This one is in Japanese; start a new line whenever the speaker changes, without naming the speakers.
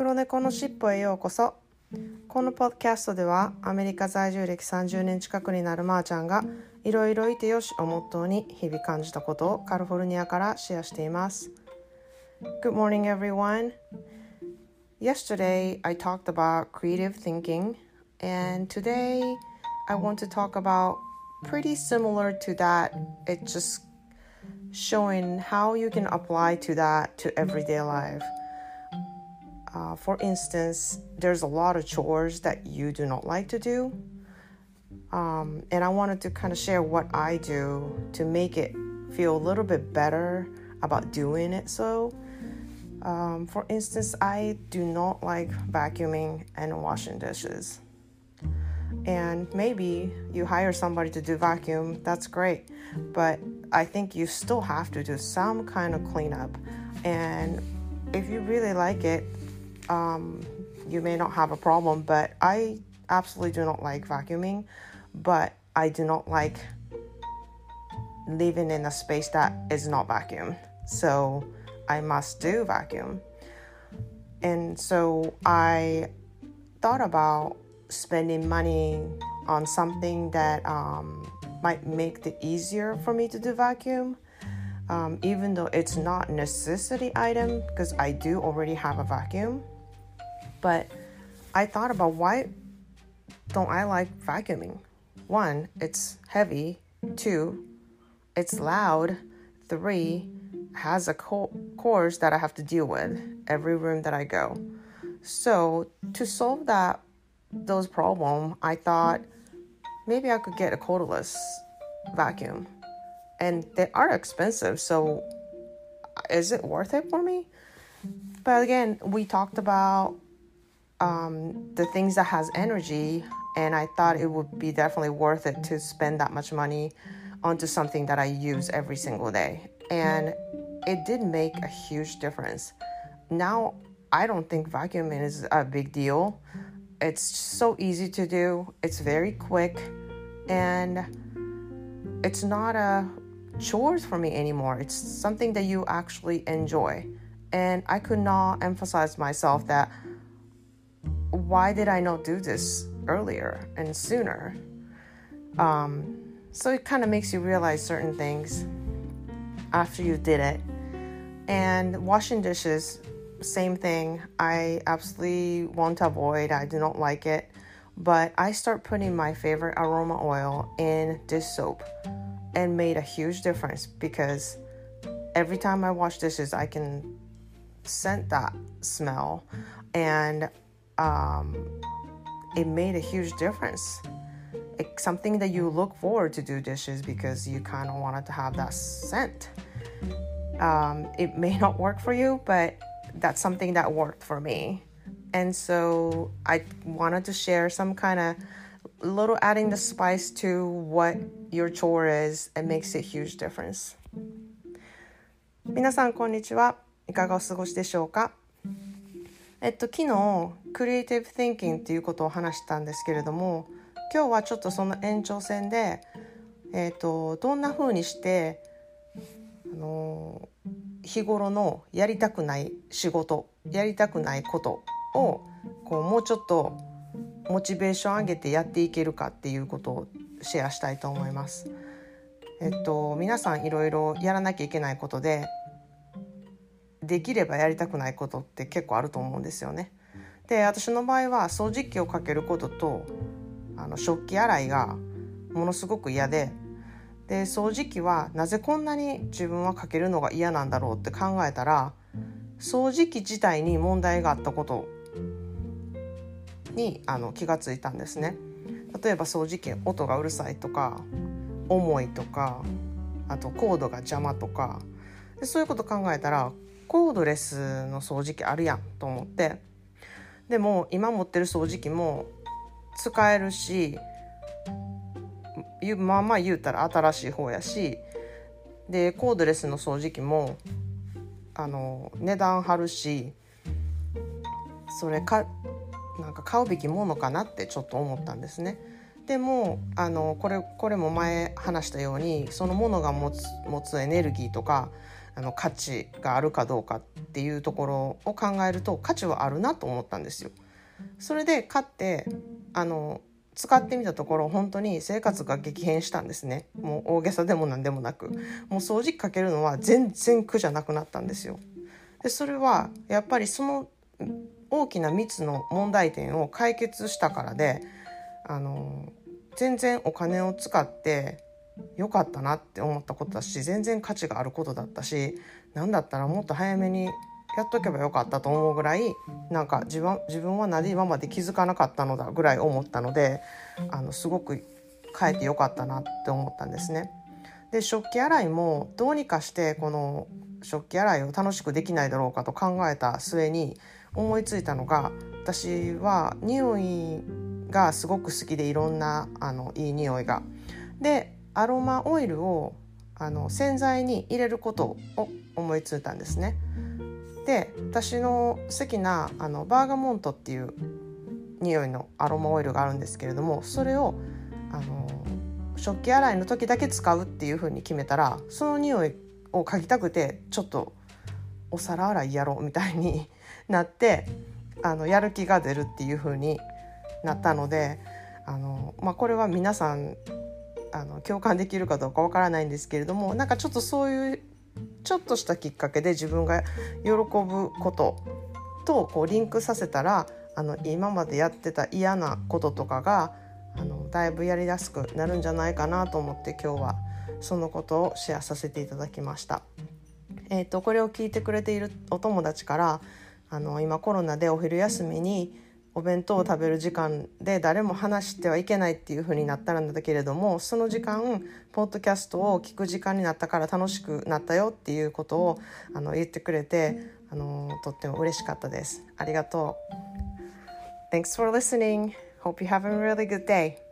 黒猫のしっぽへようこそこのポッドキャストではアメリカ在住歴30年近くになるまーちゃんがいろいろいてよしをモットーに日々感じたことをカリフォルニアからシェアしています Good morning everyone Yesterday I talked about creative thinking and today I want to talk about pretty similar to that it's just showing how you can apply to that to everyday life Uh, for instance, there's a lot of chores that you do not like to do. Um, and I wanted to kind of share what I do to make it feel a little bit better about doing it. So, um, for instance, I do not like vacuuming and washing dishes. And maybe you hire somebody to do vacuum, that's great. But I think you still have to do some kind of cleanup. And if you really like it, um, you may not have a problem, but I absolutely do not like vacuuming. But I do not like living in a space that is not vacuum. So I must do vacuum. And so I thought about spending money on something that um, might make it easier for me to do vacuum. Um, even though it's not a necessity item because I do already have a vacuum. But I thought about why don't I like vacuuming? One, it's heavy. Two, it's loud. Three, has a co- course that I have to deal with every room that I go. So to solve that those problem, I thought maybe I could get a cordless vacuum, and they are expensive. So is it worth it for me? But again, we talked about um, the things that has energy and i thought it would be definitely worth it to spend that much money onto something that i use every single day. And it did make a huge difference. Now i don't think vacuuming is a big deal. It's so easy to do. It's very quick. And it's not a chores for me anymore. It's something that you actually enjoy. And i could not emphasize myself that why did I not do this earlier and sooner? Um, so it kind of makes you realize certain things after you did it. And washing dishes, same thing. I absolutely want to avoid. I do not like it. But I start putting my favorite aroma oil in dish soap and made a huge difference because every time I wash dishes, I can scent that smell and um, it made a huge difference. It's something that you look forward to do dishes because you kind of wanted to have that scent. Um, it may not work for you, but that's something that worked for me. And so I wanted to share some kind of little adding the spice to what your chore is. It makes a huge difference. 皆さんこんにちは。いかがお過ごしでしょうか えっと、昨日クリエイティブ・ティンキングっていうことを話したんですけれども今日はちょっとその延長線で、えっと、どんな風にしてあの日頃のやりたくない仕事やりたくないことをこうもうちょっとモチベーション上げてやっていけるかっていうことをシェアしたいと思います。えっと、皆さんいろいろやらなきゃいけないことでできればやりたくないことって結構あると思うんですよね。で私の場合は掃除機をかけることとあの食器洗いがものすごく嫌でで掃除機はなぜこんなに自分はかけるのが嫌なんだろうって考えたら掃除機自体に問題があったことにあの気がついたんですね。例えば掃除機音がうるさいとか重いとかあとコードが邪魔とかでそういうこと考えたらコードレスの掃除機あるやんと思ってでも今持ってる掃除機も使えるしまあまあ言うたら新しい方やしでコードレスの掃除機もあの値段張るしそれかなんか買うべきものかなってちょっと思ったんですね。でもあのこれこれも前話したようにそのものが持つ持つエネルギーとかあの価値があるかどうかっていうところを考えると価値はあるなと思ったんですよ。それで買ってあの使ってみたところ本当に生活が激変したんですね。もう大げさでも何でもなく。もう掃除機かけるのは全然苦じゃなくなったんですよ。でそれはやっぱりその大きな3つの問題点を解決したからであの全然お金を使って良かったなって思ったことだし全然価値があることだったし何だったらもっと早めにやっとけばよかったと思うぐらいなんか自分自分はなぜ今まで気づかなかったのだぐらい思ったのであのすごく変えてよかったなって思ったんですね。で食器洗いもどうにかしてこの食器洗いを楽しくできないだろうかと考えた末に思いついたのが私は匂いがすごく好きでいろんなあのいい匂いが。でアロマオイルをあの洗剤に入れることを思いついたんですね。で私の好きなあのバーガモントっていう匂いのアロマオイルがあるんですけれどもそれをあの食器洗いの時だけ使うっていう風に決めたらその匂いを嗅ぎたくてちょっとお皿洗いやろうみたいになってあのやる気が出るっていう風になったのであの、まあ、これは皆さんあの共感できるかどうかわからないんですけれどもなんかちょっとそういうちょっとしたきっかけで自分が喜ぶこととこうリンクさせたらあの今までやってた嫌なこととかがあのだいぶやりやすくなるんじゃないかなと思って今日はそのことをシェアさせていただきました。えーと、これを聞いてくれているお友達からあの今コロナでお昼休みにお弁当を食べる時間で誰も話してはいけないっていう風になったんだけれどもその時間ポッドキャストを聞く時間になったから楽しくなったよっていうことをあの言ってくれてあのとっても嬉しかったです。ありがとう。Thanks for listening. Hope you have a really good day.